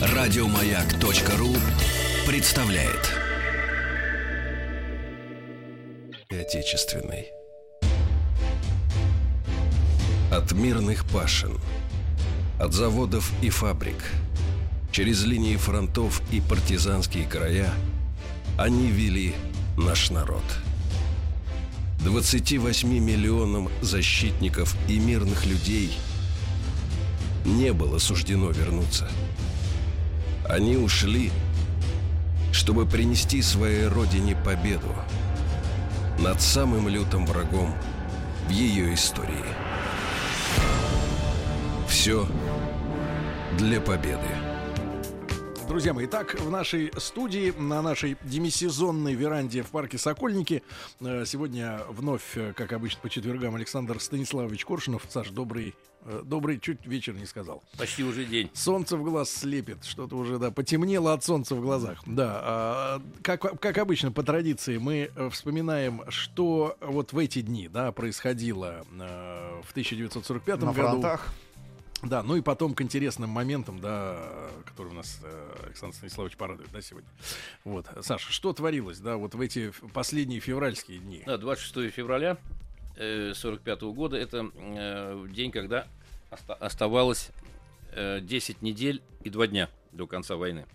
Радиомаяк.ру представляет. Отечественный. От мирных пашин От заводов и фабрик Через линии фронтов и партизанские края Они вели наш народ. 28 миллионам защитников и мирных людей Не было суждено вернуться – они ушли, чтобы принести своей родине победу над самым лютым врагом в ее истории. Все для победы. Друзья мои, итак, в нашей студии, на нашей демисезонной веранде в парке Сокольники, э, сегодня вновь, э, как обычно, по четвергам Александр Станиславович Коршунов. Саш, добрый, добрый, чуть вечер не сказал. Почти уже день. Солнце в глаз слепит, что-то уже, да, потемнело от солнца в глазах. Да, а, как, как обычно, по традиции, мы вспоминаем, что вот в эти дни, да, происходило в 1945 На году. фронтах. Да, ну и потом к интересным моментам, да, которые у нас э, Александр Станиславович порадует, да, сегодня. Вот, Саша, что творилось, да, вот в эти последние февральские дни? Да, 26 февраля э, 45 -го года это э, день, когда оста- оставалось э, 10 недель и 2 дня до конца войны.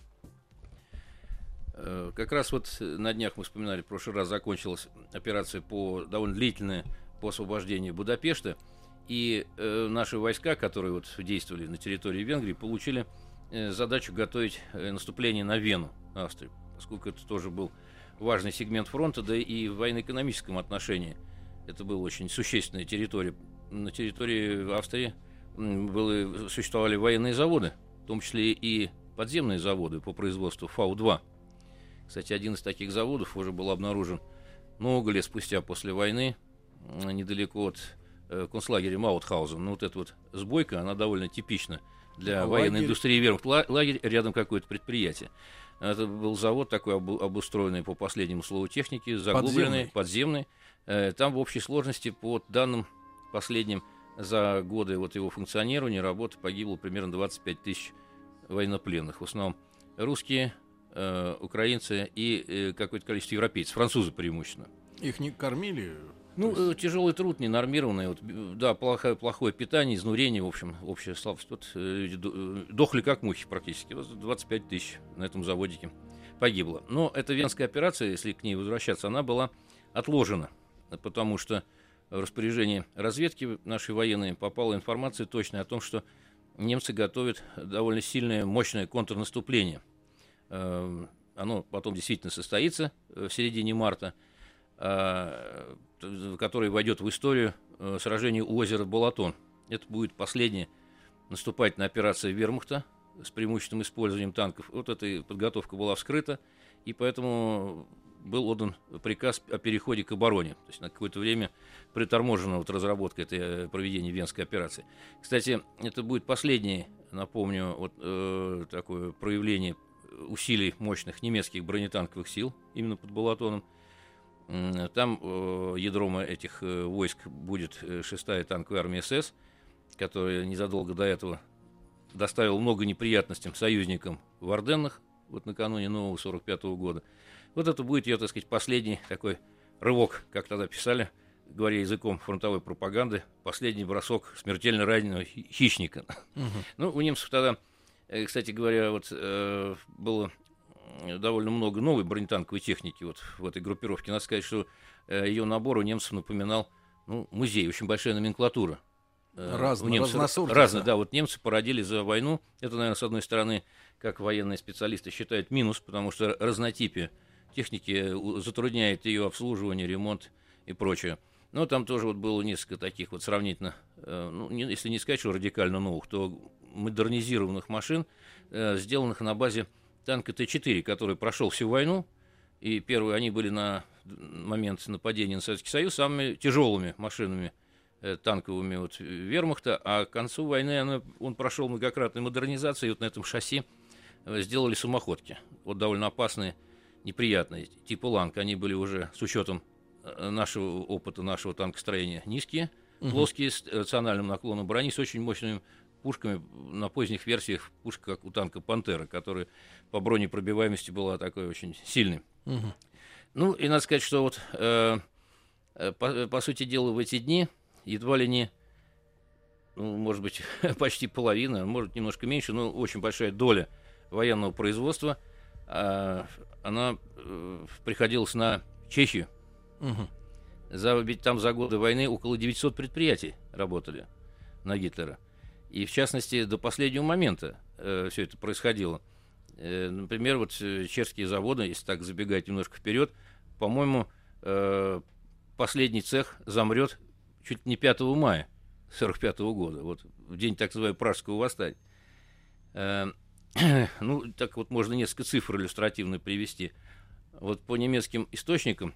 Э, как раз вот на днях мы вспоминали, в прошлый раз закончилась операция по довольно длительная по освобождению Будапешта. И э, наши войска, которые вот действовали на территории Венгрии, получили э, задачу готовить э, наступление на Вену, Австрию, поскольку это тоже был важный сегмент фронта, да и в военно-экономическом отношении это была очень существенная территория. На территории Австрии было, существовали военные заводы, в том числе и подземные заводы по производству Фау-2. Кстати, один из таких заводов уже был обнаружен много лет спустя после войны, недалеко от Э, концлагере Маутхаузен. Ну, вот эта вот сбойка, она довольно типична для а военной лагерь... индустрии вермахт. Лагерь рядом какое-то предприятие. Это был завод такой обустроенный по последнему слову техники, заглубленный, подземный. подземный. Э, там в общей сложности, по данным последним, за годы вот его функционирования, работы погибло примерно 25 тысяч военнопленных. В основном русские, э, украинцы и какое-то количество европейцев, французы преимущественно. Их не кормили ну, есть... Э, тяжелый труд, ненормированный, вот, да, плохое, плохое питание, изнурение, в общем, общая слабость. Вот, э, э, дохли как мухи практически. Вот 25 тысяч на этом заводике погибло. Но эта венская операция, если к ней возвращаться, она была отложена, потому что в распоряжение разведки нашей военной попала информация точная о том, что немцы готовят довольно сильное, мощное контрнаступление. Оно потом действительно состоится в середине марта – Э, который войдет в историю э, сражения у озера Балатон. Это будет последняя наступательная операция Вермахта с преимущественным использованием танков. Вот эта подготовка была вскрыта, и поэтому был отдан приказ о переходе к обороне. То есть на какое-то время приторможена вот разработка этой э, проведения Венской операции. Кстати, это будет последнее, напомню, вот э, такое проявление усилий мощных немецких бронетанковых сил именно под Балатоном. Там э, ядром этих э, войск будет 6-я э, танковая армия СС, которая незадолго до этого доставила много неприятностей союзникам в Орденнах, вот накануне нового 45 -го года. Вот это будет ее, так сказать, последний такой рывок, как тогда писали, говоря языком фронтовой пропаганды, последний бросок смертельно раненого хищника. Угу. Ну, у немцев тогда, кстати говоря, вот э, было довольно много новой бронетанковой техники вот в этой группировке. Надо сказать, что э, ее набор у немцев напоминал ну, музей, очень большая номенклатура. Э, разные, немцев, разные, да. Вот немцы породили за войну. Это, наверное, с одной стороны, как военные специалисты считают, минус, потому что разнотипие техники затрудняет ее обслуживание, ремонт и прочее. Но там тоже вот было несколько таких вот сравнительно, э, ну, не, если не сказать, что радикально новых, то модернизированных машин, э, сделанных на базе танка Т-4, который прошел всю войну, и первые они были на момент нападения на Советский Союз самыми тяжелыми машинами э, танковыми вот, вермахта, а к концу войны она, он прошел многократную модернизацию, и вот на этом шасси сделали самоходки. Вот довольно опасные, неприятные, типа «Ланг». Они были уже с учетом э, нашего опыта, нашего танкостроения низкие, угу. плоские с рациональным наклоном брони, с очень мощными пушками, на поздних версиях пушка, как у танка «Пантера», которая по бронепробиваемости была такой очень сильной. Угу. Ну, и надо сказать, что вот, э, э, по, по сути дела, в эти дни едва ли не, ну, может быть, почти половина, может, немножко меньше, но очень большая доля военного производства, э, она э, приходилась на Чехию. Угу. За, ведь там за годы войны около 900 предприятий работали на Гитлера. И в частности, до последнего момента э, все это происходило. Э, например, вот э, чешские заводы, если так забегать немножко вперед, по-моему, э, последний цех замрет чуть не 5 мая 1945 года, вот в день так называемого Пражского восстания. Э, ну, так вот можно несколько цифр иллюстративно привести. Вот по немецким источникам,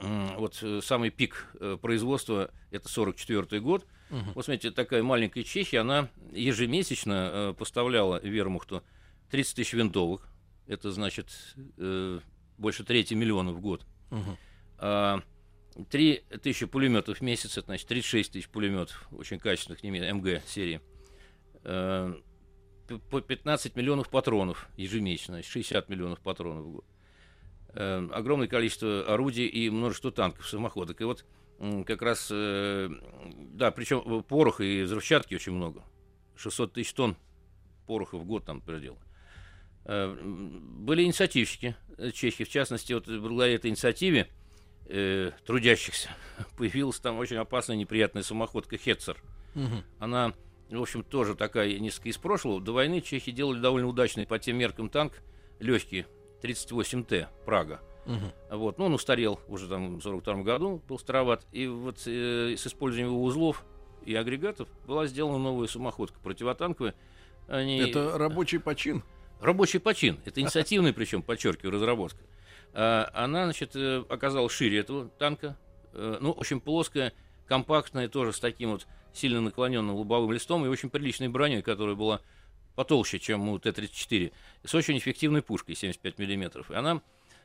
вот э, самый пик э, производства это 44 год. Угу. Вот смотрите, такая маленькая Чехия, она ежемесячно э, поставляла вермахту 30 тысяч винтовок. Это значит больше трети миллиона в год. Угу. А, 3 тысячи пулеметов в месяц, это значит 36 тысяч пулеметов, очень качественных, не МГ серии. По 15 миллионов патронов ежемесячно, 60 миллионов патронов в год. Э, огромное количество орудий и множество танков, самоходок. И вот как раз, э, да, причем пороха и взрывчатки очень много. 600 тысяч тонн пороха в год там проделал. Э, были инициативщики чехи, в частности, вот благодаря этой инициативе э, трудящихся появилась там очень опасная неприятная самоходка Хетцер. Угу. Она, в общем, тоже такая несколько из прошлого. До войны чехи делали довольно удачный по тем меркам танк, легкий, 38Т, Прага. Угу. Вот, ну, он устарел уже там в 42 году, был староват. И вот э, с использованием его узлов и агрегатов была сделана новая самоходка противотанковая. Они... Это рабочий почин? Рабочий почин. Это инициативный, причем, подчеркиваю, разработка. А, она, значит, э, оказалась шире этого танка. Э, ну, очень плоская, компактная, тоже с таким вот сильно наклоненным лобовым листом и очень приличной броней, которая была потолще, чем у Т-34, с очень эффективной пушкой 75 мм. И она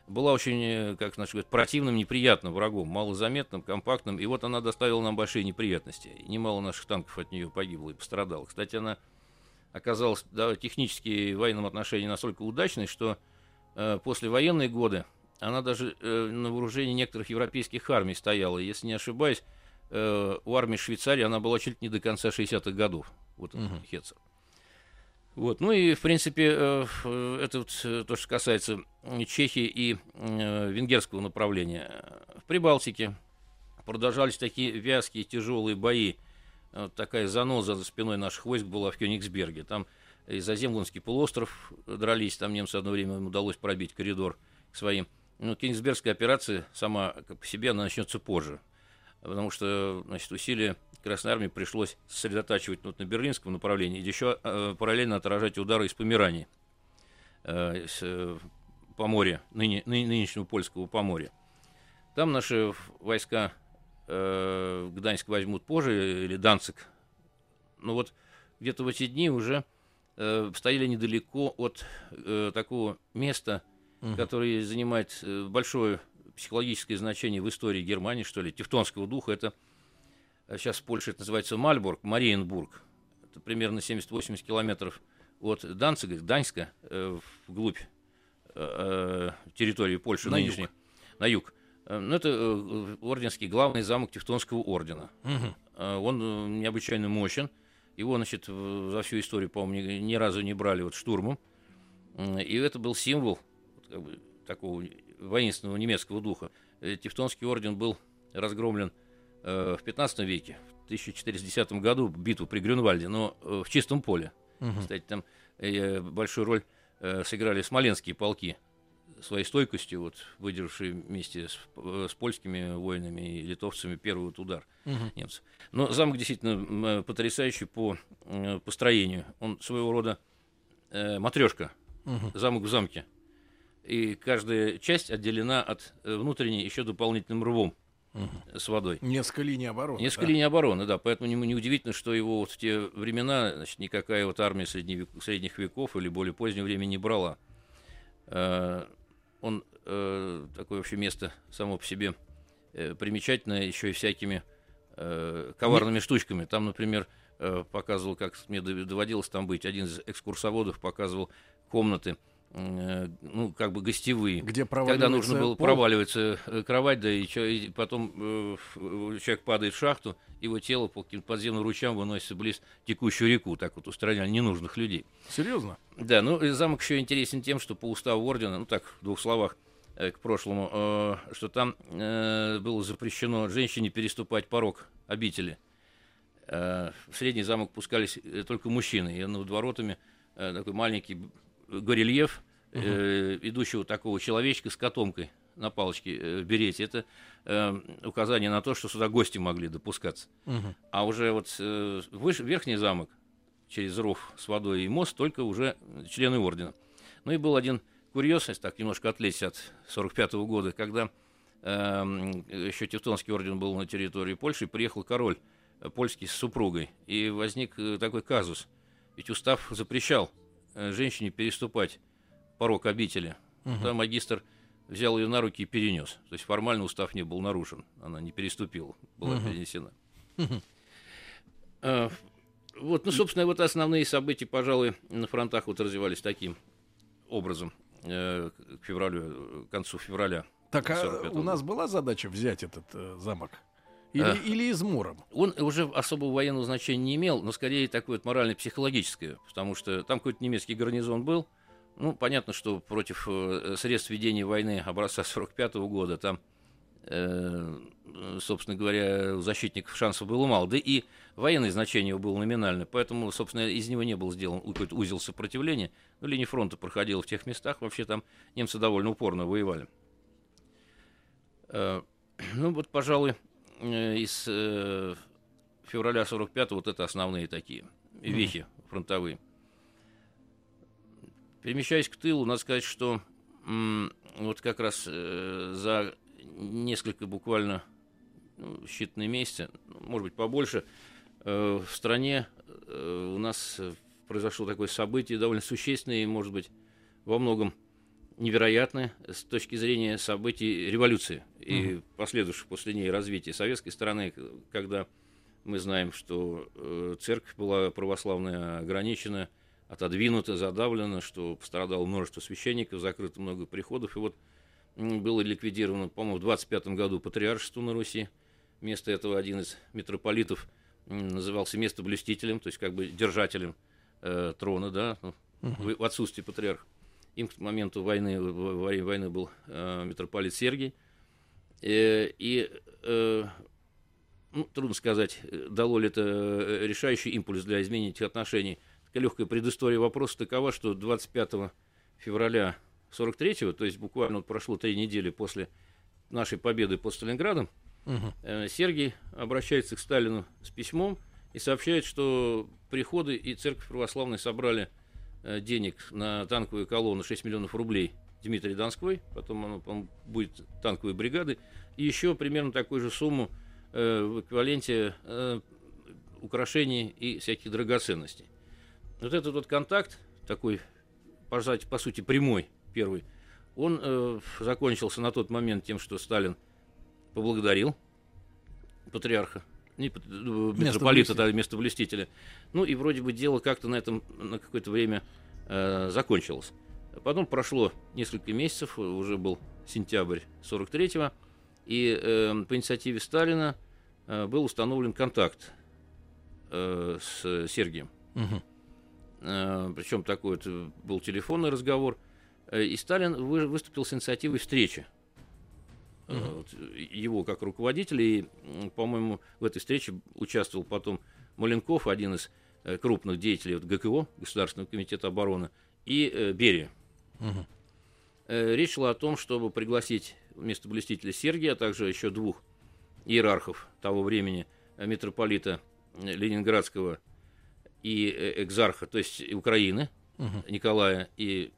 была очень, э, как значит, говорят, противным, неприятным врагом, малозаметным, компактным. И вот она доставила нам большие неприятности. И немало наших танков от нее погибло и пострадало. Кстати, она оказалась да, технически в военном отношении настолько удачной, что э, после военные годы она даже э, на вооружении некоторых европейских армий стояла. Если не ошибаюсь, э, у армии Швейцарии она была чуть не до конца 60-х годов. Вот угу. Хетцер. Вот. Ну и, в принципе, э, это вот э, то, что касается Чехии и э, венгерского направления. В Прибалтике продолжались такие вязкие, тяжелые бои. Вот такая заноза за спиной наших войск была в Кёнигсберге. Там и за Земландский полуостров дрались, там немцы одно время им удалось пробить коридор к своим. Ну, Кёнигсбергская операция сама по себе, она начнется позже, потому что значит, усилия Красной Армии пришлось сосредотачивать вот на берлинском направлении и еще э, параллельно отражать удары из Померании, э, с э, Поморья, ныне, ны, нынешнего польского Поморья. Там наши войска э, Гданьск возьмут позже, или Данцик. Но вот где-то в эти дни уже э, стояли недалеко от э, такого места, угу. которое занимает э, большое психологическое значение в истории Германии, что ли, Тевтонского духа. Это сейчас в Польше это называется Мальбург, Мариенбург. Это примерно 70-80 километров от Данцига, Даньска, э, вглубь э, э, территории Польши на нынешней. Юг. На юг. Э, ну, это э, орденский главный замок Тевтонского ордена. Угу. Он необычайно мощен. Его, значит, за всю историю, по-моему, ни, ни разу не брали вот штурмом. И это был символ как бы, такого воинственного немецкого духа. Тевтонский орден был разгромлен Э, в 15 веке, в 1410 году, битву при Грюнвальде, но э, в чистом поле. Угу. Кстати, там э, большую роль сыграли смоленские полки своей стойкостью, вот, выдержавшие вместе с, с польскими воинами и литовцами первый вот удар угу. немцев. Но замок действительно потрясающий по построению. Он своего рода э, матрешка, угу. замок в замке. И каждая часть отделена от внутренней еще дополнительным рвом угу. с водой. Несколько линий обороны. Несколько да? линий обороны, да. Поэтому не, неудивительно, что его вот в те времена значит, никакая вот армия средневек, средних веков или более позднего времени не брала. Э, он э, такое вообще место само по себе э, примечательное еще и всякими э, коварными штучками. Там, например, э, показывал, как мне доводилось там быть, один из экскурсоводов показывал комнаты, э, ну, как бы гостевые. Где Когда нужно было пол? проваливаться э, кровать, да, и, чё- и потом э, в- человек падает в шахту, его тело по каким-то подземным ручам выносится близ текущую реку, так вот устраняли ненужных людей. Серьезно? Да, ну и замок еще интересен тем, что по уставу ордена, ну так, в двух словах э, к прошлому, э, что там э, было запрещено женщине переступать порог обители. Э, в средний замок пускались э, только мужчины, и над воротами э, такой маленький горельеф, э, идущего такого человечка с котомкой на палочке э, в берете. Это э, указание на то, что сюда гости могли допускаться. Мгм. А уже вот э, выше, верхний замок, через ров с водой и мост, только уже члены ордена. Ну и был один курьез, если так немножко отвлечься от 45 года, когда эм, еще Тевтонский орден был на территории Польши, приехал король э, польский с супругой, и возник э, такой казус. Ведь устав запрещал э, женщине переступать порог обители. Мгм. Там магистр взял ее на руки и перенес. То есть формально устав не был нарушен, она не переступила, была Мгм. перенесена. Мгм. А, Вот, ну, собственно, вот основные события, пожалуй, на фронтах вот развивались таким образом э, к февралю, э, к концу февраля. Так, а 45-го у нас была задача взять этот э, замок? Или, А. или измором? Он уже особого военного значения не имел, но скорее такое вот морально-психологическое, потому что там какой-то немецкий гарнизон был. Ну, понятно, что против э, средств ведения войны образца 45 года там, э, собственно говоря, у защитников шансов было мало. Да и военное значение его было номинально, поэтому, собственно, из него не был сделан какой-то узел сопротивления. Ну, линия фронта проходила в тех местах, вообще там немцы довольно упорно воевали. Э, Ну, вот, пожалуй, из э, февраля 45 вот это основные такие вехи фронтовые. Перемещаясь к тылу, надо сказать, что м, вот как раз э, за несколько буквально ну, считанные месяцы, ну, может быть побольше, э, в стране э, у нас э, произошло такое событие довольно существенное и, может быть, во многом невероятное с точки зрения событий революции и последующих после ней развития советской стороны, когда мы знаем, что э, церковь была православная ограничена, отодвинута, задавлена, что пострадало множество священников, закрыто много приходов, и вот было ликвидировано, по-моему, в 25 году патриаршество на Руси. Вместо этого один из митрополитов назывался местоблюстителем, то есть как бы держателем э, трона, да, ну, в, в отсутствии патриарха. Им к моменту войны, во во время войны был э, митрополит Сергий. Э, и э, ну, трудно сказать, э, дало ли это решающий импульс для изменения этих отношений. Такая легкая предыстория вопроса такова, что 25 февраля 43-го, то есть буквально вот прошло три недели после нашей победы под Сталинградом, э, Сергий обращается к Сталину с письмом и сообщает, что приходы и церковь православная собрали денег на танковую колонну 6 миллионов рублей Дмитрий Донской, потом оно по-моему, будет танковой бригады, и еще примерно такую же сумму э, в эквиваленте э, украшений и всяких драгоценностей. Вот этот вот контакт, такой, по, по сути, прямой, первый, он э, закончился на тот момент тем, что Сталин поблагодарил патриарха, не, э, митрополита, да, местоблюстителя. Ну и вроде бы дело как-то на этом на какое-то время э, закончилось. Потом прошло несколько месяцев, э, уже был сентябрь 43-го, и э, по инициативе Сталина э, был установлен контакт э, с Сергием. Мгм. причем такой вот э, был телефонный разговор. Э, И Сталин вы- выступил с инициативой встречи. Э, Мгм. вот, э, его как руководителя. И, по-моему, в этой встрече участвовал потом Маленков, один из э, крупных деятелей вот, ГКО, Государственного комитета обороны, и э, Берия. Э, Речь шла о том, чтобы пригласить вместо блюстителя Сергия, а также еще двух иерархов того времени, э, митрополита э, Ленинградского и экзарха, то есть Украины, Мгм. Николая и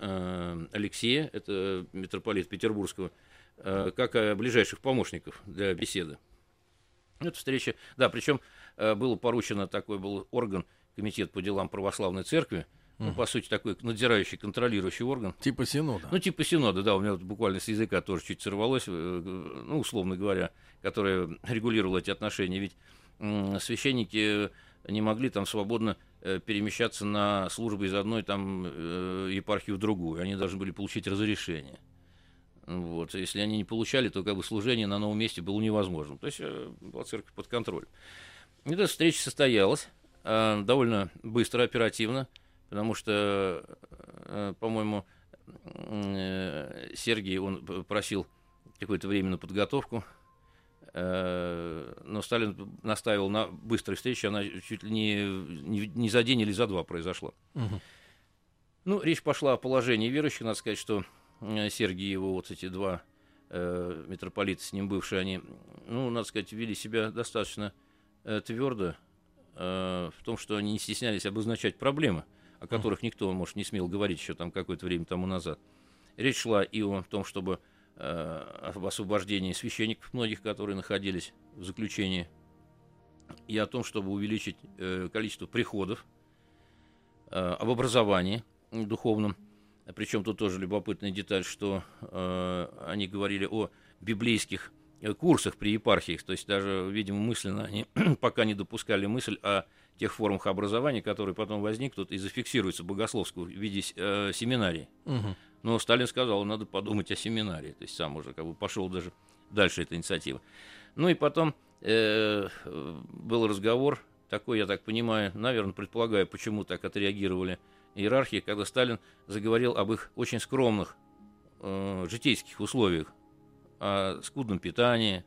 э, Алексея, это митрополит Петербургского, э, как ближайших помощников для беседы. Эта встреча, да, причем э, было поручено, такой был орган, комитет по делам православной церкви, Ну, по сути, такой надзирающий, контролирующий орган. Типа Синода. Ну, типа Синода, да, у меня вот буквально с языка тоже чуть сорвалось, э, ну, условно говоря, которое регулировало эти отношения. Ведь священники не могли там свободно э, перемещаться на службы из одной там э, епархии в другую. Они должны были получить разрешение. Вот. Если они не получали, то как бы служение на новом месте было невозможно. То есть э, была церковь под контролем. И эта встреча состоялась э, довольно быстро, оперативно, потому что, э, по-моему, э, Сергей, он просил какое-то время на подготовку, э, но Сталин настаивал на быстрой встрече, она чуть ли не, не, не за день или за два произошла. Мгм. Ну, речь пошла о положении верующих. Надо сказать, что Сергий и его вот эти два э, митрополита, с ним бывшие, они, ну, надо сказать, вели себя достаточно э, твердо э, в том, что они не стеснялись обозначать проблемы, о которых никто, может, не смел говорить еще там какое-то время тому назад. Речь шла и о том, чтобы э, об освобождении священников многих, которые находились в заключении, и о том, чтобы увеличить э, количество приходов, э, об образовании духовном. Причем тут тоже любопытная деталь, что э, они говорили о библейских э, курсах при епархиях, то есть даже, видимо, мысленно они пока не допускали мысль о тех формах образования, которые потом возникнут и зафиксируются богословскую в виде э, семинарии. Мгм. Но Сталин сказал, надо подумать о семинарии. То есть сам уже как бы пошел даже дальше эта инициатива. Ну и потом э, был разговор, такой, я так понимаю, наверное, предполагаю, почему так отреагировали иерархии, когда Сталин заговорил об их очень скромных э, житейских условиях, о скудном питании,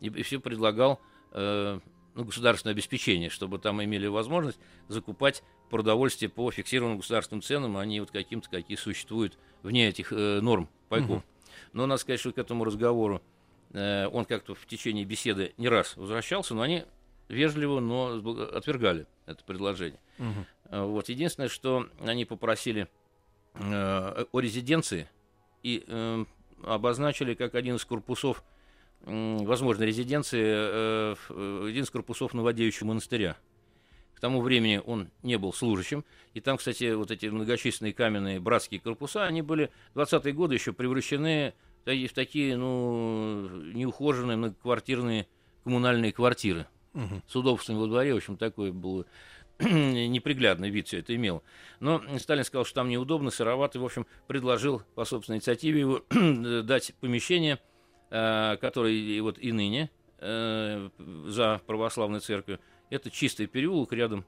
и, все предлагал э, ну, государственное обеспечение, чтобы там имели возможность закупать продовольствие по фиксированным государственным ценам, а не вот каким-то, какие существуют вне этих э, норм пайков. Мгм. Но надо сказать, что к этому разговору э, он как-то в течение беседы не раз возвращался, но они вежливо, но отвергали это предложение. Э, Вот. Единственное, что они попросили э, о резиденции и э, обозначили как один из корпусов м, возможной резиденции, э, э, один из корпусов Новодевичьего монастыря. К тому времени он не был служащим. И там, кстати, вот эти многочисленные каменные братские корпуса, они были в 20-е годы еще превращены в таки- в такие, ну, неухоженные многоквартирные коммунальные квартиры Мгм. с удобствами во дворе. В общем, такой был неприглядный вид все это имело. Но Сталин сказал, что там неудобно, сыровато, и, в общем, предложил по собственной инициативе его дать помещение, э, которое и вот и ныне э, за православной церковью. Это чистый переулок рядом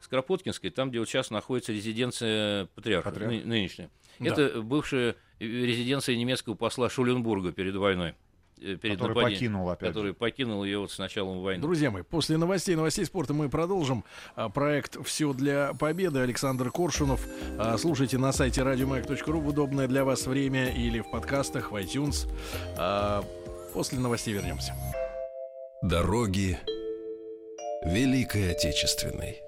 с Кропоткинской, там, где вот сейчас находится резиденция патриарха, Патриарха. ны- нынешняя. Да. Это бывшая резиденция немецкого посла Шуленбурга перед войной. Э, Перед который нападением, покинул опять. же. который покинул ее вот с началом войны. Друзья мои, после новостей, новостей спорта мы продолжим а, проект «Все для победы». Александр Коршунов. А, Слушайте на сайте радиомаяк.ру в удобное для вас время или в подкастах, в iTunes. А, После новостей вернемся. Дороги Великой Отечественной.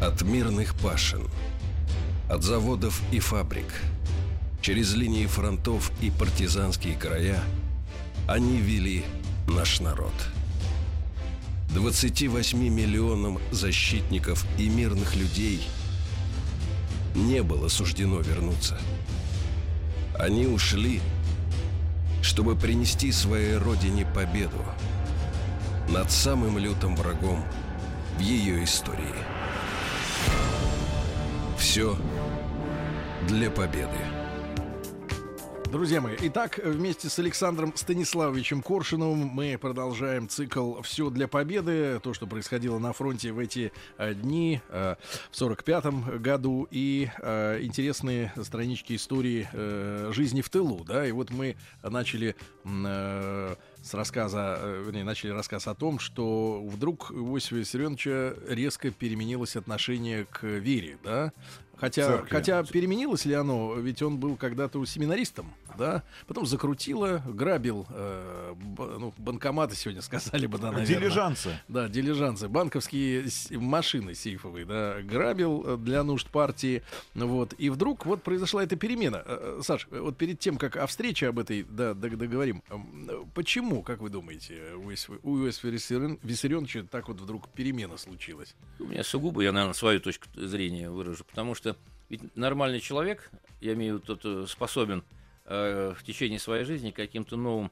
От мирных пашин, от заводов и фабрик, через линии фронтов и партизанские края они вели наш народ. 28 миллионам защитников и мирных людей не было суждено вернуться. Они ушли, чтобы принести своей родине победу над самым лютым врагом в ее истории. Все для победы. Друзья мои, итак, вместе с Александром Станиславовичем Коршиновым мы продолжаем цикл «Все для победы», то, что происходило на фронте в эти э, дни э, в 45 году, и э, интересные странички истории жизни в тылу, да, и вот мы начали с рассказа, вернее, начали рассказ о том, что вдруг у Иосифа Виссарионовича резко переменилось отношение к вере, да, Хотя, Церкви. хотя переменилось ли оно? Ведь он был когда-то семинаристом. Да, потом закрутила, грабил, э, б, ну, банкоматы сегодня сказали бы, да, наверное. Дилижансы. Да, дилижансы, банковские машины сейфовые, да, грабил э, для нужд партии, вот, и вдруг вот произошла эта перемена. Э, э, Саш, вот перед тем, как о встрече об этой, да, дог- договорим, почему, как вы думаете, у Иосифа Виссарионовича так вот вдруг перемена случилась? У меня сугубо, я, наверное, свою точку зрения выражу, потому что ведь нормальный человек, я имею в виду, тот, способен э, в течение своей жизни каким-то новым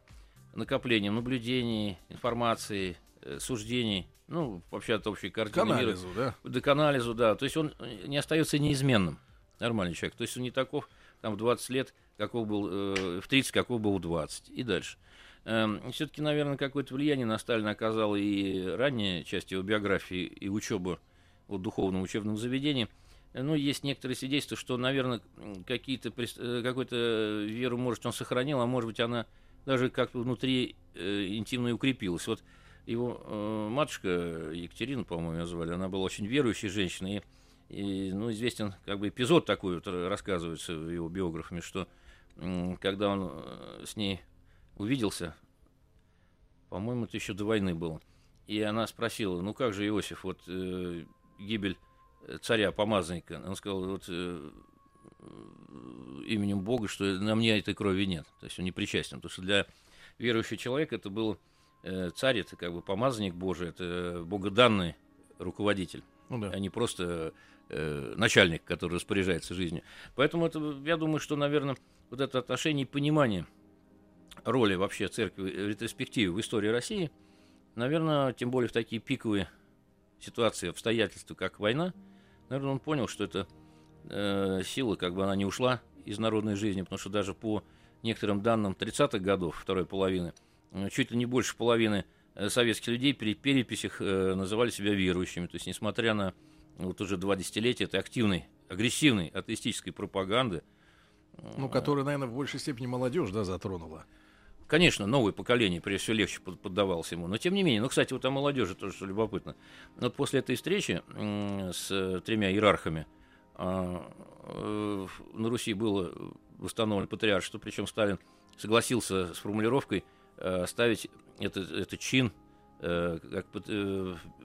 накоплением наблюдений, информации, э, суждений, ну, вообще от общей К картины мира, анализу, да? да, к анализу, да. То есть он э, не остается неизменным, нормальный человек. То есть он не таков, там, в 20 лет, каков был, э, в 30, каков был в 20, и дальше. все-таки, наверное, какое-то влияние на Сталина оказала и ранняя часть его биографии, и учеба в духовном учебном заведении. Э, Ну, есть некоторые свидетельства, что, наверное, какие-то, э, какую-то веру, может, он сохранил, а может быть, она даже как-то внутри э, интимно укрепилась. Вот его э, матушка Екатерина, по-моему, ее звали, она была очень верующей женщиной. И, и, ну, известен как бы эпизод такой, вот, ра- рассказывается его биографами, что м, когда он э, с ней увиделся, по-моему, это еще до войны было, и она спросила, ну как же, Иосиф, вот э, гибель э, царя-помазанника, он сказал, вот э, именем Бога, что на мне этой крови нет, то есть он не причастен, потому что для верующего человека это был э, царь, это как бы помазанник Божий, это богоданный руководитель Ну да. а не просто э, начальник, который распоряжается жизнью. Поэтому это, я думаю, что, наверное, вот это отношение и понимание роли вообще церкви в ретроспективе в истории России, наверное, тем более в такие пиковые ситуации, обстоятельства, как война, наверное, он понял, что это э, сила, как бы она не ушла из народной жизни, потому что даже по некоторым данным 30-х годов, второй половины, э, чуть ли не больше половины э, советских людей при переписях э, называли себя верующими. То есть, несмотря на вот уже два десятилетия этой активной, агрессивной атеистической пропаганды, Ну, которая, наверное, в большей степени молодежь, да, затронула. Конечно, новое поколение, прежде всего, легче под- поддавалось ему. Но тем не менее, ну, кстати, вот о молодежи тоже что любопытно. Вот после этой встречи с э, тремя иерархами а, э, на Руси было восстановлено патриаршество, причем Сталин согласился с формулировкой э, ставить этот, этот чин как пат-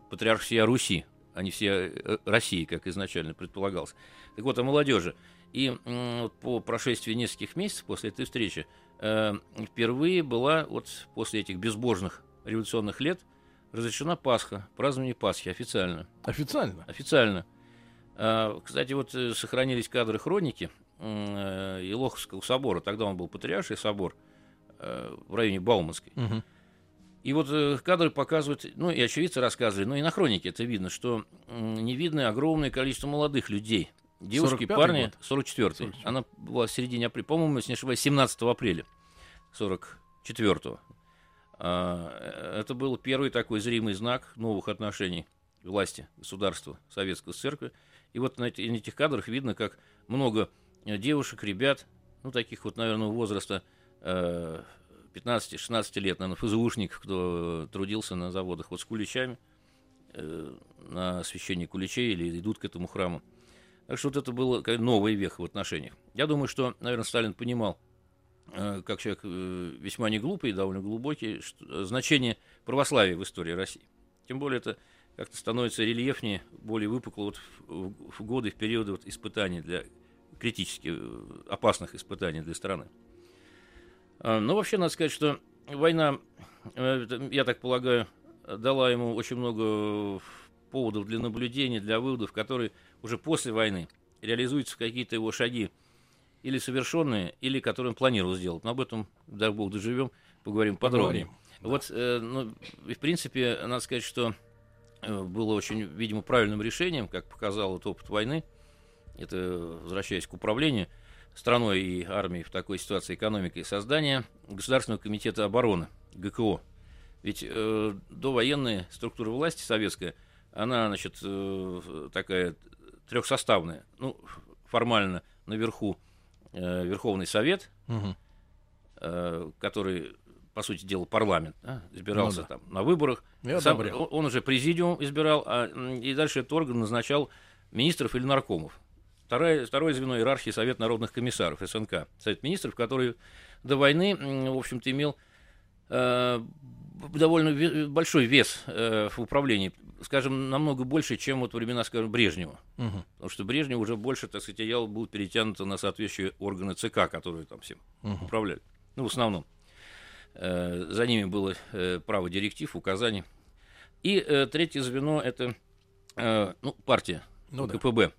патриарх всея Руси, а не всей э, России, как изначально предполагалось. Так вот, о молодежи. И вот по прошествии нескольких месяцев после этой встречи впервые была вот после этих безбожных революционных лет разрешена Пасха, празднование Пасхи официально. Официально. Официально. А, Кстати, вот э, сохранились кадры хроники м, э, собора. Тогда он был патриарший собор э, в районе Бауманской. Мгм. И вот э, кадры показывают, ну и очевидцы рассказывали, ну и на хронике это видно, что не видно огромное количество молодых людей. Девушки, 45-й парни, год? 44 Она была в середине апреля, по-моему, если не ошибаюсь, 17 апреля 44-го. А, э, Это был первый такой зримый знак новых отношений власти, государства, советской церкви. И вот на, эти- на этих кадрах видно, как много э, девушек, ребят, ну, таких вот, наверное, возраста э, 15-16 лет, наверное, ФЗУшников, кто э, трудился на заводах, вот с куличами, э, на освящение куличей или идут к этому храму. Так что вот это было новый вех в отношениях. Я думаю, что, наверное, Сталин понимал, э, как человек э, весьма не глупый и довольно глубокий, э, значение православия в истории России. Тем более это как-то становится рельефнее, более выпукло вот в, в- годы, в периоды вот испытаний для критически опасных испытаний для страны. А, Но вообще надо сказать, что война, я так полагаю, дала ему очень много поводов для наблюдений, для выводов, которые уже после войны реализуются какие-то его шаги или совершенные, или которые он планировал сделать. Но об этом, дай бог, доживем, поговорим подробнее. Поговорим, Вот, э, ну, в принципе, надо сказать, что э, было очень, видимо, правильным решением, как показал вот опыт войны, это, возвращаясь к управлению страной и армией в такой ситуации экономикой, создание Государственного комитета обороны, ГКО. Ведь э, довоенная структура власти советская, она, значит, э, такая трехсоставная. Ну, формально наверху э, Верховный Совет, Мгм. э, который, по сути дела, парламент, да, избирался Ну да. там на выборах. Я Сам- он, он уже президиум избирал, а, и дальше этот орган назначал министров или наркомов. второе, второе звено иерархии Совет народных комиссаров, СНК, Совет министров, который до войны, в общем-то, имел довольно большой вес э, в управлении, скажем, намного больше, чем вот времена, скажем, Брежнева. Угу. Потому что Брежнев уже больше, так сказать, я был перетянут на соответствующие органы ЦК, которые там всем угу. управляли. Ну, в основном. Э, за ними было э, право директив, указаний. И э, третье звено – это э, ну, партия, ну, КПБ. Да.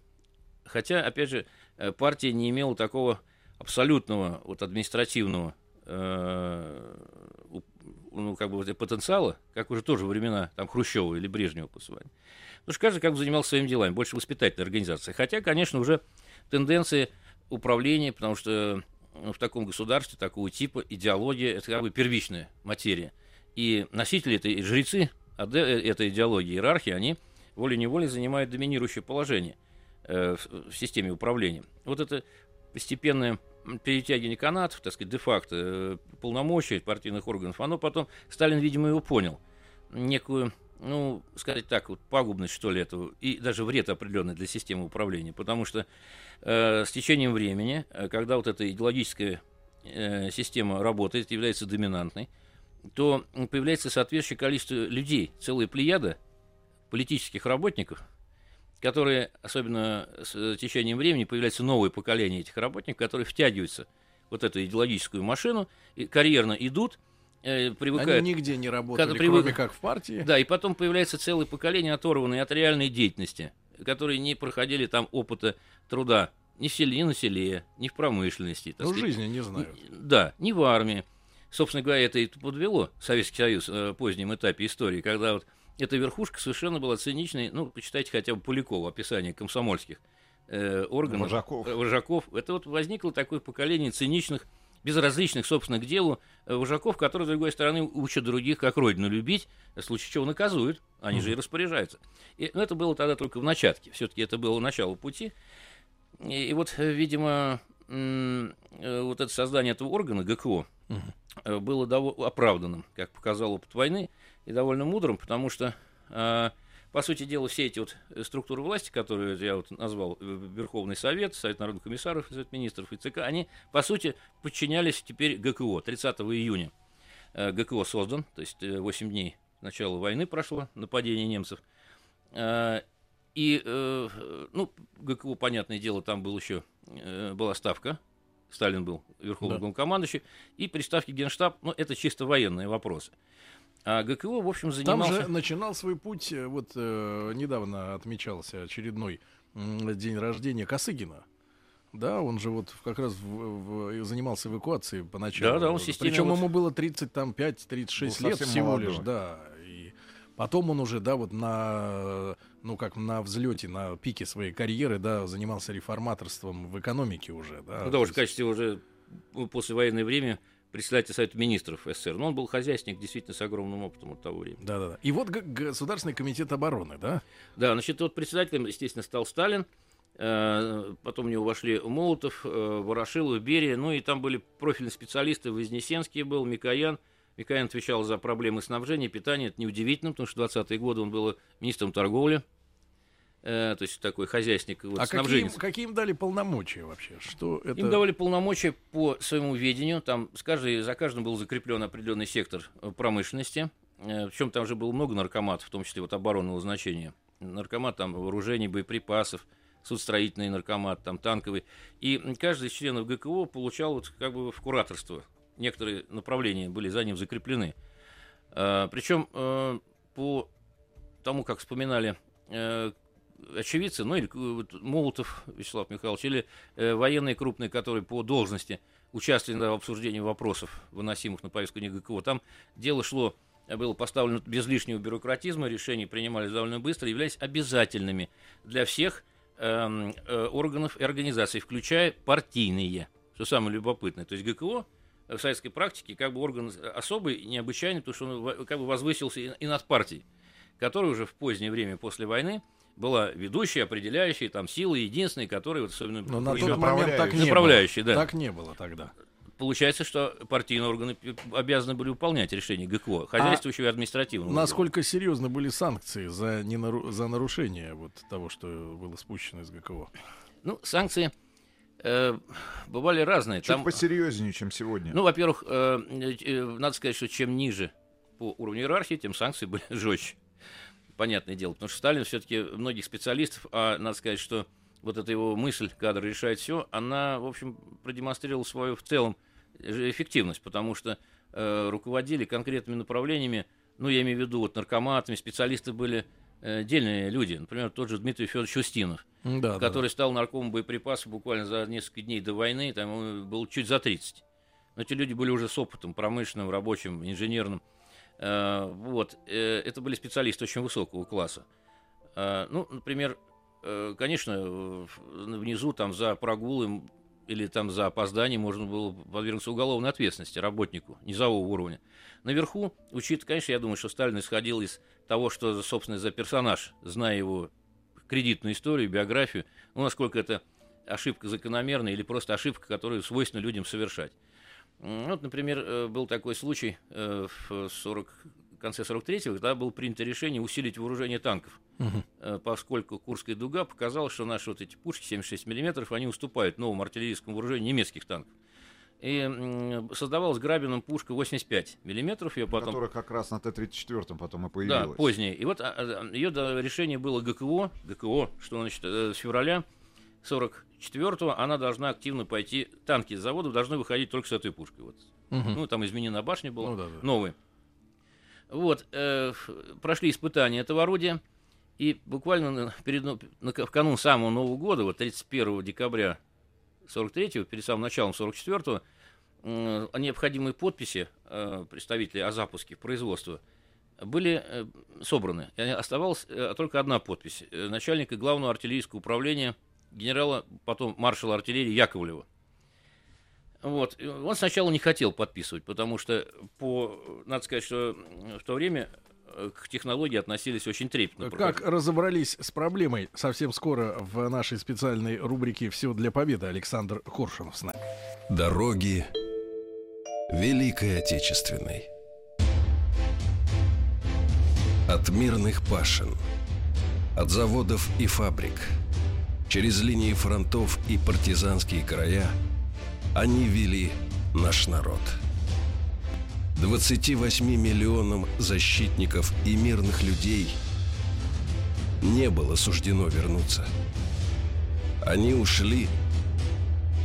Хотя, опять же, э, партия не имела такого абсолютного вот, административного э, ну, как бы, потенциала, как уже тоже времена там, Хрущева или Брежнева посылали. Потому что каждый как бы занимался своими делами, больше воспитательной организации. Хотя, конечно, уже тенденции управления, потому что ну, в таком государстве такого типа идеология – это как бы первичная материя. И носители этой, жрецы этой идеологии, иерархии, они волей-неволей занимают доминирующее положение э, в системе управления. Вот это постепенное перетягивание канатов, так сказать, де-факто э, полномочий партийных органов, оно потом, Сталин, видимо, его понял. Некую, ну, сказать так, вот пагубность, что ли, этого, и даже вред определенный для системы управления. Потому что э, с течением времени, э, когда вот эта идеологическая э, система работает, является доминантной, то появляется соответствующее количество людей, целая плеяда политических работников – которые, особенно с течением времени, появляется новое поколение этих работников, которые втягиваются в вот эту идеологическую машину, и карьерно идут, э, привыкают. Они нигде не работали, привык... кроме как в партии. Да, и потом появляется целое поколение, оторванное от реальной деятельности, которые не проходили там опыта труда ни в селе, ни на селе, ни в промышленности. Ну, жизни не знаю. Да, ни в армии. Собственно говоря, это и подвело Советский Союз э, в позднем этапе истории, когда вот эта верхушка совершенно была циничной. Ну, почитайте хотя бы Полякова, описание комсомольских э, органов. Вожаков. Э, вожаков. Это вот возникло такое поколение циничных, безразличных, собственно, к делу э, вожаков, которые, с другой стороны, учат других, как родину любить, в случае чего наказуют, они mm же и распоряжаются. И, ну, это было тогда только в начатке, все-таки это было начало пути. И, и вот, видимо, э, вот это создание этого органа, ГКО, mm было довольно оправданным, как показал опыт войны, и довольно мудрым, потому что, э, по сути дела, все эти вот структуры власти, которые я вот назвал, э, Верховный Совет, Совет народных комиссаров, Совет министров и ЦК, они, по сути, подчинялись теперь ГКО. 30 июня э, ГКО создан, то есть 8 дней начала войны прошло, нападение немцев. Э, и, э, ну, ГКО, понятное дело, там был еще, э, была ставка, Сталин был верховным да. главнокомандующий, и при ставке Генштаб, ну, это чисто военные вопросы. А ГКО, в общем, занимался... Там же начинал свой путь, э, вот э, недавно отмечался очередной э, день рождения Косыгина. Да, он же вот как раз в, в, занимался эвакуацией поначалу. Да, да, он системе Причем вот... ему было 35-36 лет всего молодой. лишь, да. И потом он уже, да, вот на, ну как на взлете, на пике своей карьеры, да, занимался реформаторством в экономике уже, да. Ну да, уже в качестве уже после военное время председатель Совета Министров СССР. Но он был хозяйственник действительно с огромным опытом от того времени. Да-да-да. И вот Государственный комитет обороны, да? Да, значит, вот председателем, естественно, стал Сталин. Э, потом у него вошли Молотов, э, Ворошилов, Берия. Ну и там были профильные специалисты. Вознесенский был, Микоян. Микоян отвечал за проблемы снабжения, питания. Это неудивительно, потому что в 20-е годы он был министром торговли. Э, то есть такой хозяйственник. Вот, а какие, какие им дали полномочия вообще? Что это... Им давали полномочия по своему ведению. Там с каждой, за каждым был закреплен определенный сектор э, промышленности. Э, Причем там же было много наркоматов, в том числе вот оборонного значения. Наркомат там вооружений, боеприпасов, судостроительный наркомат, там танковый. И каждый из членов ГКО получал вот как бы в кураторство. Некоторые направления были за ним закреплены. Причем по тому, как вспоминали очевидцы, ну или вот, Молотов Вячеслав Михайлович, или э, военные крупные, которые по должности участвовали в обсуждении вопросов, выносимых на повестку ГКО. Там дело шло, было поставлено без лишнего бюрократизма, решения принимались довольно быстро, являлись обязательными для всех э, э, органов и организаций, включая партийные, что самое любопытное. То есть ГКО в советской практике как бы орган особый, необычайный, потому что он как бы возвысился и, и над партией, который уже в позднее время после войны – была ведущая, определяющая, там, сила единственная, которая вот особенно... Но на тот момент так не было. Да. Так не было тогда. Получается, что партийные органы обязаны были выполнять решения ГКО, хозяйствующего а и административного. Насколько органа. серьезно были санкции за, ненару... за нарушение вот того, что было спущено из ГКО? Ну, санкции э, бывали разные. Чуть Там, посерьезнее, чем сегодня. Ну, во-первых, э, э, надо сказать, что чем ниже по уровню иерархии, тем санкции были жестче. Понятное дело. Потому что Сталин все-таки многих специалистов, а надо сказать, что вот эта его мысль, кадр решает все, она, в общем, продемонстрировала свою в целом эффективность, потому что э, руководили конкретными направлениями, ну, я имею в виду, вот наркоматами, специалисты были э, отдельные люди. Например, тот же Дмитрий Федорович Устинов, да, который да. стал наркомом боеприпасов буквально за несколько дней до войны, там он был чуть за 30. Но эти люди были уже с опытом промышленным, рабочим, инженерным. Э, вот. Э, это были специалисты очень высокого класса. Э, ну, например, конечно, внизу там за прогулы или там за опоздание можно было подвергнуться уголовной ответственности работнику низового уровня. Наверху, учитывая, конечно, я думаю, что Сталин исходил из того, что, собственно, за персонаж, зная его кредитную историю, биографию, ну, насколько это ошибка закономерная или просто ошибка, которую свойственно людям совершать. Вот, например, э, был такой случай э, в 40, конце 43-го, когда было принято решение усилить вооружение танков, угу. поскольку Курская дуга показала, что наши вот эти пушки 76 мм, они уступают новому артиллерийскому вооружению немецких танков. И создавалась Грабином пушка 85 миллиметров. Ее потом... Которая как раз на Т-34 потом и появилась. Да, позднее. И вот а, а, ее решение было ГКО, ГКО, что значит, с февраля 44-го она должна активно пойти, танки с заводов должны выходить только с этой пушкой. Вот. Угу. Ну, там изменена башня была, ну, да, да. новые. Вот, э, прошли испытания этого орудия, и буквально перед, на, в канун самого Нового года, вот 31 декабря 43-го, перед самым началом 44-го, э, необходимые подписи э, представителей о запуске производства были э, собраны. И оставалась э, только одна подпись э, начальника главного артиллерийского управления генерала, потом маршала артиллерии Яковлева. Вот. Он сначала не хотел подписывать, потому что, по, надо сказать, что в то время э, к технологии относились очень трепетно. Как разобрались с проблемой совсем скоро в нашей специальной рубрике «Все для победы» Александр Коршунов с нами. Дороги Великой Отечественной. От мирных пашин, от заводов и фабрик – Через линии фронтов и партизанские края они вели наш народ. 28 миллионам защитников и мирных людей не было суждено вернуться. Они ушли,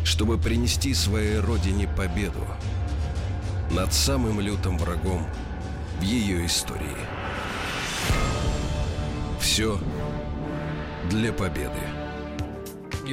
чтобы принести своей родине победу над самым лютым врагом в ее истории. Все для победы.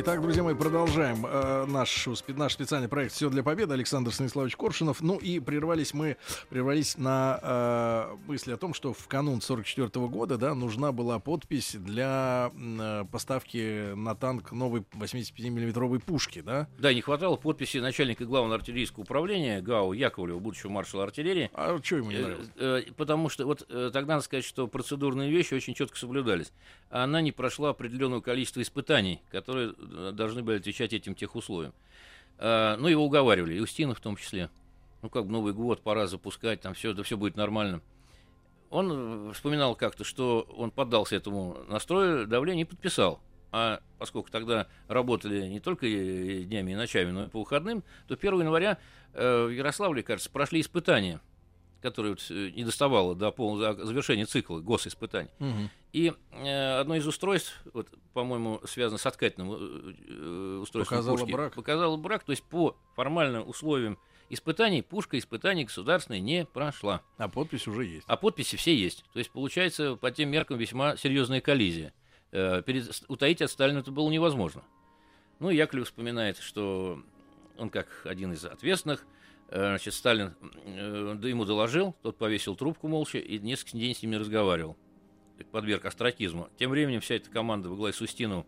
Итак, друзья мои, продолжаем э, наш, наш специальный проект «Все для победы». Александр Станиславович Коршунов. Ну и прервались мы прервались на э, мысли о том, что в канун 44 -го года да, нужна была подпись для э, поставки на танк новой 85-миллиметровой пушки. Да? да, не хватало подписи начальника главного артиллерийского управления ГАУ Яковлева, будущего маршала артиллерии. А что ему не э, нравилось? Э, э, потому что вот э, тогда надо сказать, что процедурные вещи очень четко соблюдались. Она не прошла определенного количества испытаний, которые должны были отвечать этим тех условиям. А, ну, его уговаривали, и Устинов в том числе. Ну, как бы Новый год, пора запускать, там все, да все будет нормально. Он вспоминал как-то, что он поддался этому настрою, давлению и подписал. А поскольку тогда работали не только днями и ночами, но и по выходным, то 1 января э, в Ярославле, кажется, прошли испытания которое вот э, не доставало до полного завершения цикла госиспытаний. Угу. И э, одно из устройств, вот, по-моему, связано с откатным э, э устройством показало пушки, брак. показало брак, то есть по формальным условиям испытаний пушка испытаний государственной не прошла. А подпись уже есть. А подписи все есть. То есть получается по тем меркам весьма серьезная коллизия. Э, перед, утаить от Сталина это было невозможно. Ну, Яковлев вспоминает, что он как один из ответственных – значит, Сталин э, ему доложил, тот повесил трубку молча и несколько дней с ними разговаривал. Подверг астракизму. Тем временем вся эта команда во главе с Устиновым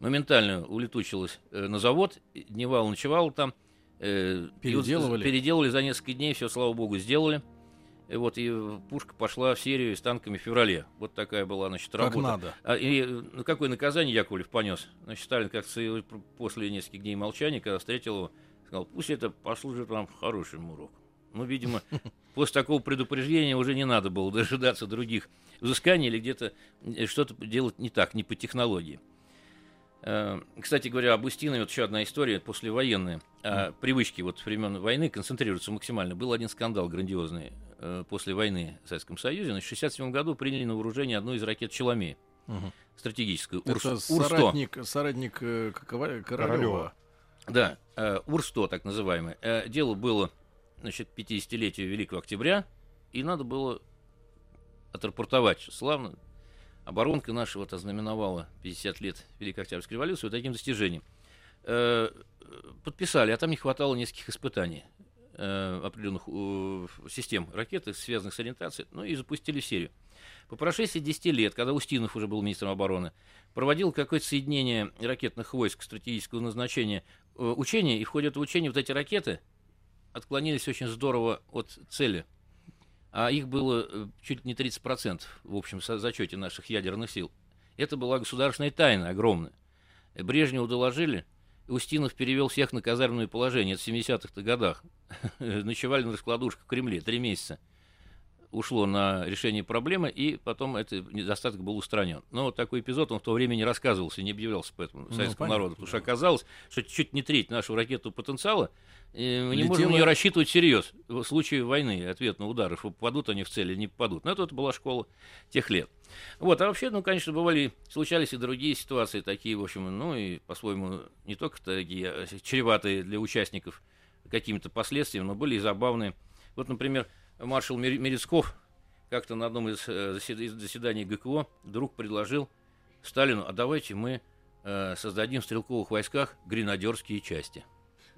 моментально улетучилась э, на завод, дневал, ночевал там. Переделывали? Переделали за несколько дней, все, слава богу, сделали. И вот и пушка пошла в серию с танками в феврале. Вот такая была, значит, работа. Как надо. А, и ну, какое наказание Яковлев понес? Значит, Сталин как после нескольких дней молчания, когда встретил его, Сказал, пусть это послужит вам хорошим уроком. Ну, видимо, после такого предупреждения уже не надо было дожидаться других взысканий или где-то э, что-то делать не так, не по технологии. Э, Кстати говоря, об Устинове вот еще одна история послевоенная. Э, Привычки вот времен войны концентрируются максимально. Был один скандал грандиозный э, после войны в Советском Союзе. В 1967 году приняли на вооружение одну из ракет «Челомея», Мгм. стратегическую, Это Урс- Ур-100. соратник, соратник Кова- Королева. Да, э, Ур-100, так называемый. Э, Дело было, значит, 50-летию Великого Октября, и надо было отрапортовать славно. Оборонка наша вот ознаменовала 50 лет Великой Октябрьской революции вот таким достижением. Э, Подписали, а там не хватало нескольких испытаний определенных систем ракеты, связанных с ориентацией, ну и запустили серию. По прошествии 10 лет, когда Устинов уже был министром обороны, проводил какое-то соединение ракетных войск стратегического назначения учения, и в ходе этого учения вот эти ракеты отклонились очень здорово от цели. А их было э, чуть не 30% в общем зачете наших ядерных сил. Это была государственная тайна огромная. Э, Брежневу доложили, Устинов перевел всех на казарменное положение. Это в 70-х годах. Ночевали на раскладушках в Кремле три месяца. Ушло на решение проблемы, и потом этот недостаток был устранен. Но вот такой эпизод, он в то время не рассказывался, не объявлялся поэтому советскому понятно, народу. Потому что оказалось, что чуть не треть нашего ракетного потенциала э, мы не можем ее рассчитывать всерьез в случае войны, ответного удара, что попадут они в цель или не попадут. Но это, вот была школа тех лет. Вот, а вообще, ну, конечно, бывали, случались и другие ситуации такие, в общем, ну, и по-своему не только такие а, чреватые для участников какими-то последствиями, но были и забавные. Вот, например, маршал Мер- Мерецков как-то на одном из э, из заседаний ГКО вдруг предложил Сталину, а давайте мы э, создадим в стрелковых войсках гренадерские части.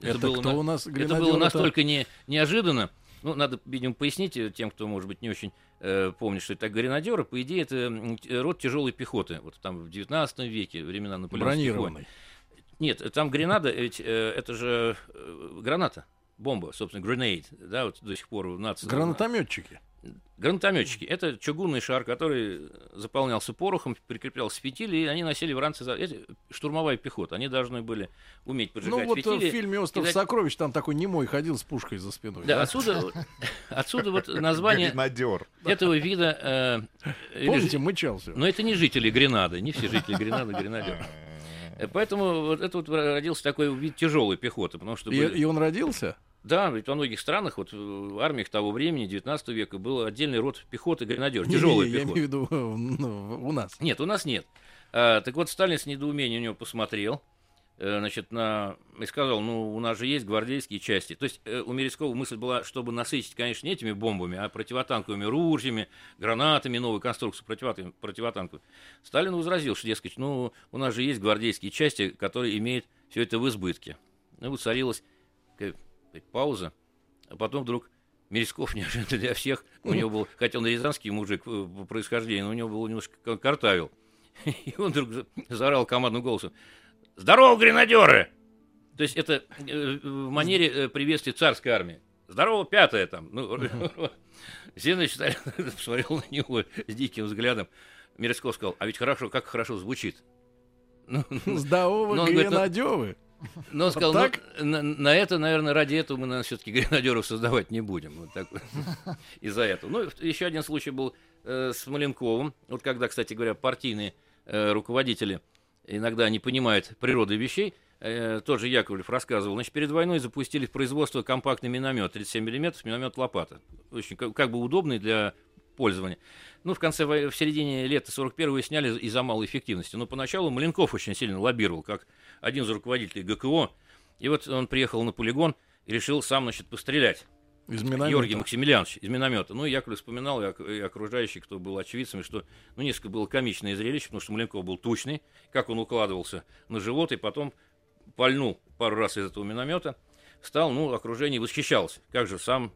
Это, было кто на- у нас это было настолько не, неожиданно. Ну, надо, видимо, пояснить э, тем, кто, может быть, не очень э, помнит, что это так гренадеры. По идее, это род тяжелой пехоты. Вот там в 19 веке, времена Наполеонских войн. Бронированный. Нет, там гренада, ведь э, это же э, граната, бомба, собственно, grenade, да, вот до сих пор в нации. Гранатометчики. Гранатометчики. Это чугунный шар, который заполнялся порохом, прикреплялся фитили, и они носили в ранце... за- Это штурмовая пехота. Они должны были уметь поджигать Ну вот э, фитили. в фильме «Остров кидать- сокровищ» там такой немой ходил с пушкой за спиной. Да, отсюда, отсюда вот название Гренадер. этого вида... э, Помните, мычал все. Но это не жители Гренады, не все жители Гренады гренадеры. Поэтому вот это вот родился такой вид тяжелой пехоты, потому что И, были- и он родился? Да, ведь во многих странах, вот в армиях того времени, 19 века, был отдельный род пехоты гренадер, тяжелая не, Я имею в виду э, ну, у нас. Нет, у нас нет. А, так вот, Сталин с недоумением у него посмотрел, э, значит, на... и сказал, ну, у нас же есть гвардейские части. То есть э, у Мерецкого мысль была, чтобы насытить, конечно, не этими бомбами, а противотанковыми ружьями, гранатами, новой противотан- противотанковой. Сталин возразил, что, дескать, ну, у нас же есть гвардейские части, которые имеют все это в избытке. Ну, воцарилась такая пауза, а потом вдруг Мерецков неожиданно для всех, у него был, хотя он рязанский мужик э, по происхождению, но у него был немножко ка- картавил. И он вдруг за- заорал командным голосом, «Здорово, гренадеры!» То есть это э, в манере э, приветствия царской армии. «Здорово, пятая там!» Ну, Сталин посмотрел на него с диким взглядом. Мерецков сказал, а ведь хорошо, как хорошо звучит. Ну, Здорово, ну, гренадеры. Но он сказал, так? ну, на, на это, наверное, ради этого мы, все-таки гренадеров создавать не будем. Вот так вот. Из-за этого. Ну, еще один случай был э, с Маленковым. Вот когда, кстати говоря, партийные э, руководители иногда не понимают природы вещей, э, тот же Яковлев рассказывал, значит, перед войной запустили в производство компактный миномет 37 мм, миномет Лопата. Очень как, как бы удобный для пользования. Ну, в конце, в середине лета 41-го сняли из-за малой эффективности. Но поначалу Маленков очень сильно лоббировал, как один из руководителей ГКО. И вот он приехал на полигон и решил сам, значит, пострелять. Из Георгий миномета. Максимилианович из миномета. Ну, и Яковлев вспоминал, и, ок- и окружающие, кто был очевидцами, что ну, несколько было комичное зрелище, потому что Маленков был тучный, как он укладывался на живот, и потом пальнул пару раз из этого миномета, встал, ну, окружение восхищалось. Как же сам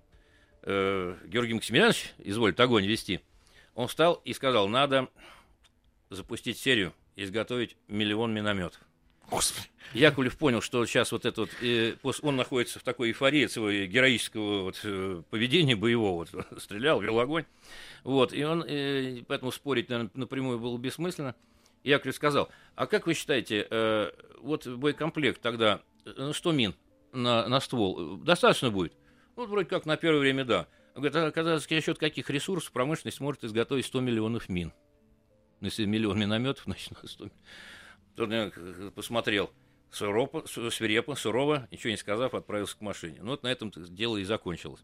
э, Георгий Максимилианович изволит огонь вести. Он встал и сказал, надо запустить серию, изготовить миллион минометов. Господи. Яковлев понял, что сейчас вот это вот, э, он находится в такой эйфории от своего героического вот, э, поведения боевого, вот, стрелял, вел огонь, вот, и он, э, поэтому спорить, наверное, напрямую было бессмысленно. Яковлев сказал, а как вы считаете, э, вот боекомплект тогда, э, ну, 100 мин на, на ствол, э, достаточно будет? Ну, вроде как на первое время, да. Говорит, а когда за счет каких ресурсов промышленность может изготовить 100 миллионов мин? Ну, если миллион минометов, значит, 100 Тот меня к- посмотрел сурово, су- свирепо, сурово, ничего не сказав, отправился к машине. Ну вот на этом дело и закончилось.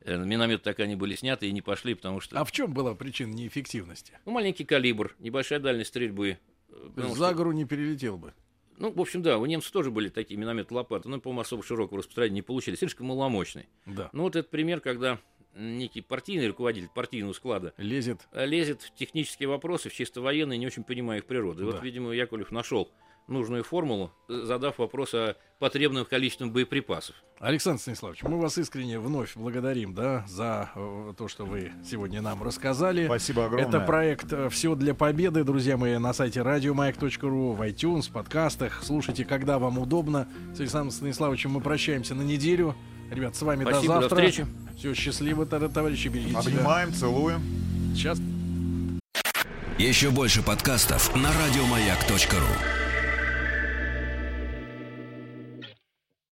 Э, Минометы так они были сняты и не пошли, потому что А в чем была причина неэффективности? ну, маленький калибр, небольшая дальность стрельбы. э, что- за гору не перелетел бы. Ну, в общем, да, у немцев тоже были такие минометы лопаты, но, по-моему, особо широкого распространения не получили. Слишком маломощный. Да. Ну, вот этот пример, когда некий партийный руководитель партийного склада Лезет. лезет в технические вопросы, в чисто военные, не очень понимая их природу. И Да. вот, видимо, Яковлев нашел нужную формулу, э, задав вопрос о потребном количестве боеприпасов. Александр Станиславович, мы вас искренне вновь благодарим, да, за э, то, что вы сегодня нам рассказали. Спасибо огромное. Это проект «Все для победы», друзья мои, на сайте радиомаяк.ру, в iTunes, в подкастах. Слушайте, когда вам удобно. С Александром Станиславовичем мы прощаемся на неделю. Ребят, с вами Спасибо, до до завтра. встречи. Все, счастливо, товар- товарищи, берегите себя. Обнимаем, целуем. Сейчас Еще больше подкастов на радиомаяк.ру.